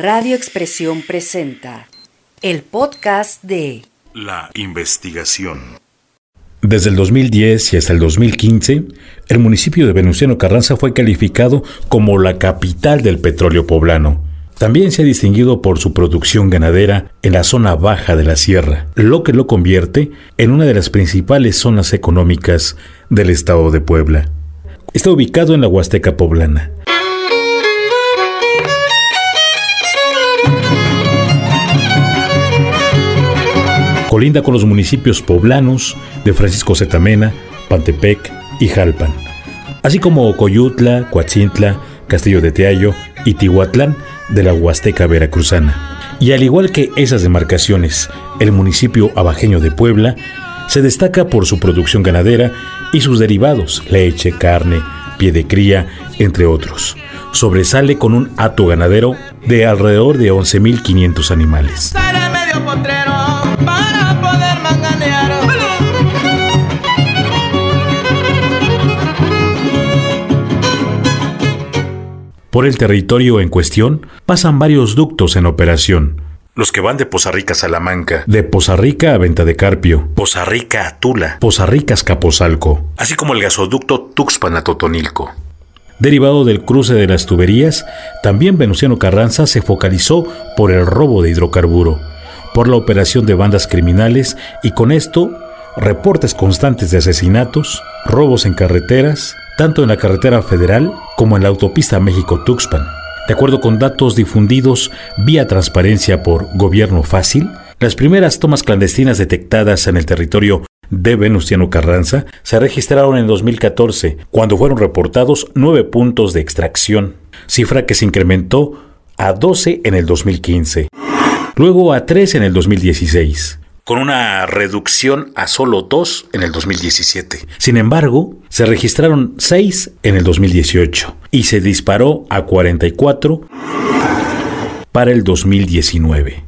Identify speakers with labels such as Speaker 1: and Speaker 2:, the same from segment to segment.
Speaker 1: Radio Expresión presenta el podcast de
Speaker 2: La investigación.
Speaker 3: Desde el 2010 y hasta el 2015, el municipio de Venustiano Carranza fue calificado como la capital del petróleo poblano. También se ha distinguido por su producción ganadera en la zona baja de la sierra, lo que lo convierte en una de las principales zonas económicas del estado de Puebla. Está ubicado en la Huasteca poblana, Colinda con los municipios poblanos de Francisco Zetamena, Pantepec y Jalpan, así como Coyutla, Coatzintla, Castillo de Teayo y Tihuatlán de la Huasteca Veracruzana. Y al igual que esas demarcaciones, el municipio abajeño de Puebla se destaca por su producción ganadera y sus derivados, leche, carne, pie de cría, entre otros. Sobresale con un hato ganadero de alrededor de 11.500 animales. Por el territorio en cuestión pasan varios ductos en operación.
Speaker 2: Los que van de Poza Rica a Salamanca,
Speaker 3: De Poza Rica a Venta de Carpio,
Speaker 2: Poza Rica a Tula,
Speaker 3: Poza Rica a Escaposalco,
Speaker 2: así como el gasoducto Tuxpan a Totonilco.
Speaker 3: Derivado del cruce de las tuberías, también Venustiano Carranza se focalizó por el robo de hidrocarburo, por la operación de bandas criminales y con esto reportes constantes de asesinatos, robos en carreteras, tanto en la carretera federal como en la autopista México-Tuxpan. De acuerdo con datos difundidos vía transparencia por Gobierno Fácil, las primeras tomas clandestinas detectadas en el territorio de Venustiano Carranza se registraron en 2014, cuando fueron reportados nueve puntos de extracción, cifra que se incrementó a 12 en el 2015, luego a 3 en el 2016
Speaker 2: con una reducción a solo dos en el 2017.
Speaker 3: Sin embargo, se registraron seis en el 2018 y se disparó a 44 para el 2019.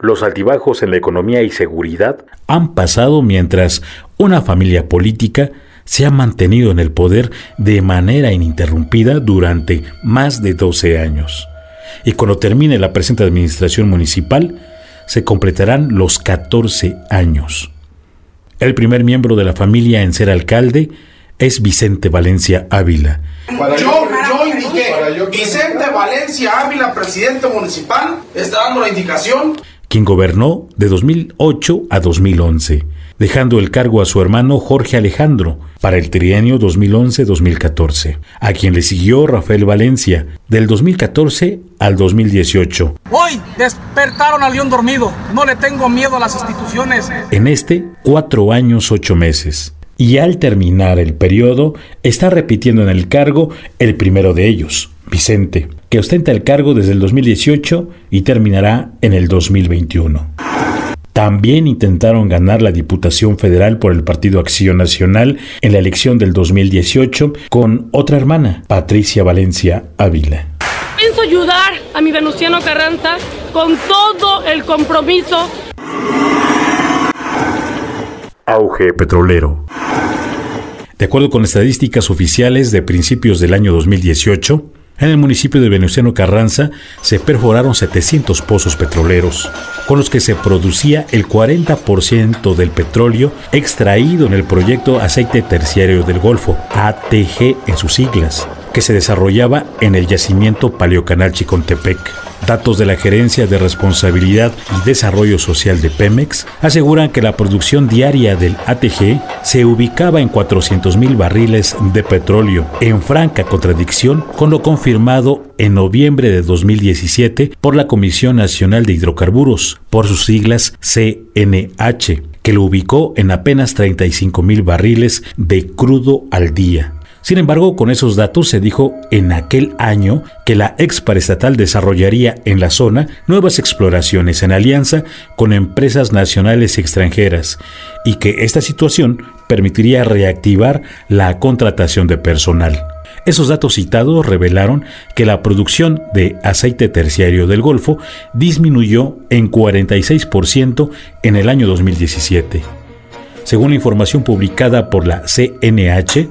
Speaker 3: Los altibajos en la economía y seguridad han pasado mientras una familia política se ha mantenido en el poder de manera ininterrumpida durante más de 12 años. Y cuando termine la presente administración municipal, se completarán los 14 años. El primer miembro de la familia en ser alcalde es Vicente Valencia Ávila.
Speaker 4: Yo, yo indiqué, Vicente Valencia Ávila, presidente municipal, está dando la indicación.
Speaker 3: Quien gobernó de 2008 a 2011 dejando el cargo a su hermano Jorge Alejandro para el trienio 2011-2014, a quien le siguió Rafael Valencia del 2014 al 2018.
Speaker 5: Hoy despertaron al león dormido, no le tengo miedo a las instituciones.
Speaker 3: En este, cuatro años, ocho meses. Y al terminar el periodo, está repitiendo en el cargo el primero de ellos, Vicente, que ostenta el cargo desde el 2018 y terminará en el 2021. También intentaron ganar la Diputación Federal por el Partido Acción Nacional en la elección del 2018 con otra hermana, Patricia Valencia Ávila.
Speaker 6: Pienso ayudar a mi Venustiano Carranza con todo el compromiso.
Speaker 3: Auge petrolero. De acuerdo con estadísticas oficiales de principios del año 2018, en el municipio de Venustiano Carranza se perforaron 700 pozos petroleros, con los que se producía el 40% del petróleo extraído en el proyecto Aceite Terciario del Golfo, ATG en sus siglas, que se desarrollaba en el yacimiento Paleocanal Chicontepec. Datos de la Gerencia de Responsabilidad y Desarrollo Social de Pemex aseguran que la producción diaria del ATG se ubicaba en 400 mil barriles de petróleo, en franca contradicción con lo confirmado en noviembre de 2017 por la Comisión Nacional de Hidrocarburos, por sus siglas CNH, que lo ubicó en apenas 35 mil barriles de crudo al día. Sin embargo, con esos datos se dijo en aquel año que la exparestatal desarrollaría en la zona nuevas exploraciones en alianza con empresas nacionales y extranjeras y que esta situación permitiría reactivar la contratación de personal. Esos datos citados revelaron que la producción de aceite terciario del Golfo disminuyó en 46% en el año 2017. Según la información publicada por la CNH,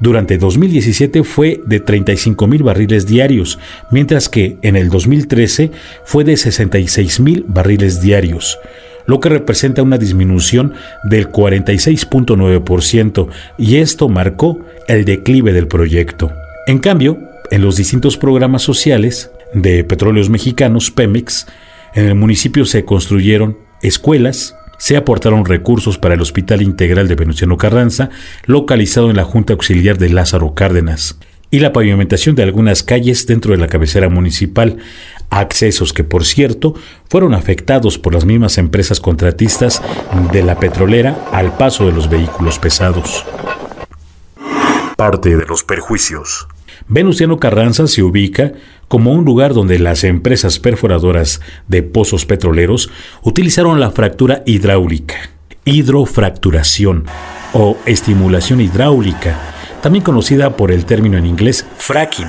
Speaker 3: durante 2017 fue de 35 mil barriles diarios, mientras que en el 2013 fue de 66 mil barriles diarios, lo que representa una disminución del 46.9%, y esto marcó el declive del proyecto. En cambio, en los distintos programas sociales de Petróleos Mexicanos, Pemex, en el municipio se construyeron escuelas, se aportaron recursos para el Hospital Integral de Venustiano Carranza, localizado en la Junta Auxiliar de Lázaro Cárdenas, y la pavimentación de algunas calles dentro de la cabecera municipal, accesos que, por cierto, fueron afectados por las mismas empresas contratistas de la petrolera al paso de los vehículos pesados.
Speaker 2: Parte de los perjuicios.
Speaker 3: Venustiano Carranza se ubica como un lugar donde las empresas perforadoras de pozos petroleros utilizaron la fractura hidráulica, hidrofracturación o estimulación hidráulica, también conocida por el término en inglés fracking,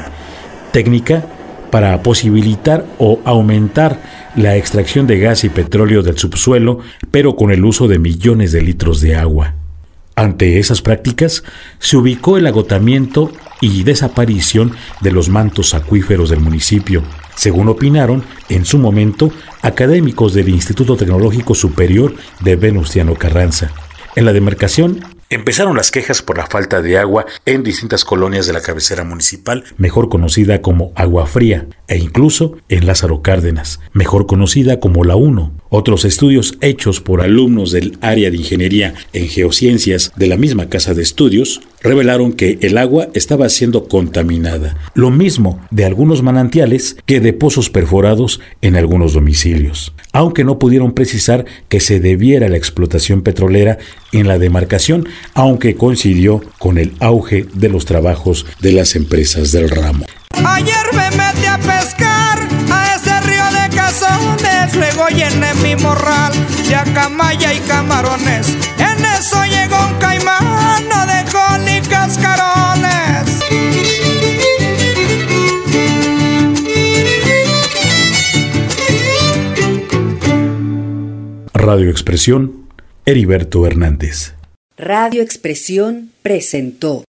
Speaker 3: técnica para posibilitar o aumentar la extracción de gas y petróleo del subsuelo, pero con el uso de millones de litros de agua. Ante esas prácticas, se ubicó el agotamiento y desaparición de los mantos acuíferos del municipio, según opinaron en su momento académicos del Instituto Tecnológico Superior de Venustiano Carranza. En la demarcación Empezaron las quejas por la falta de agua en distintas colonias de la cabecera municipal, mejor conocida como Agua Fría, e incluso en Lázaro Cárdenas, mejor conocida como La 1. Otros estudios hechos por alumnos del área de ingeniería en geociencias de la misma casa de estudios revelaron que el agua estaba siendo contaminada, lo mismo de algunos manantiales que de pozos perforados en algunos domicilios, aunque no pudieron precisar que se debiera la explotación petrolera en la demarcación, aunque coincidió con el auge de los trabajos de las empresas del ramo.
Speaker 7: Ayer me metí a pescar llené mi morral de acamaya y camarones. En eso llegó un caimán, no dejó ni cascarones.
Speaker 3: Radio Expresión, Heriberto Hernández.
Speaker 1: Radio Expresión presentó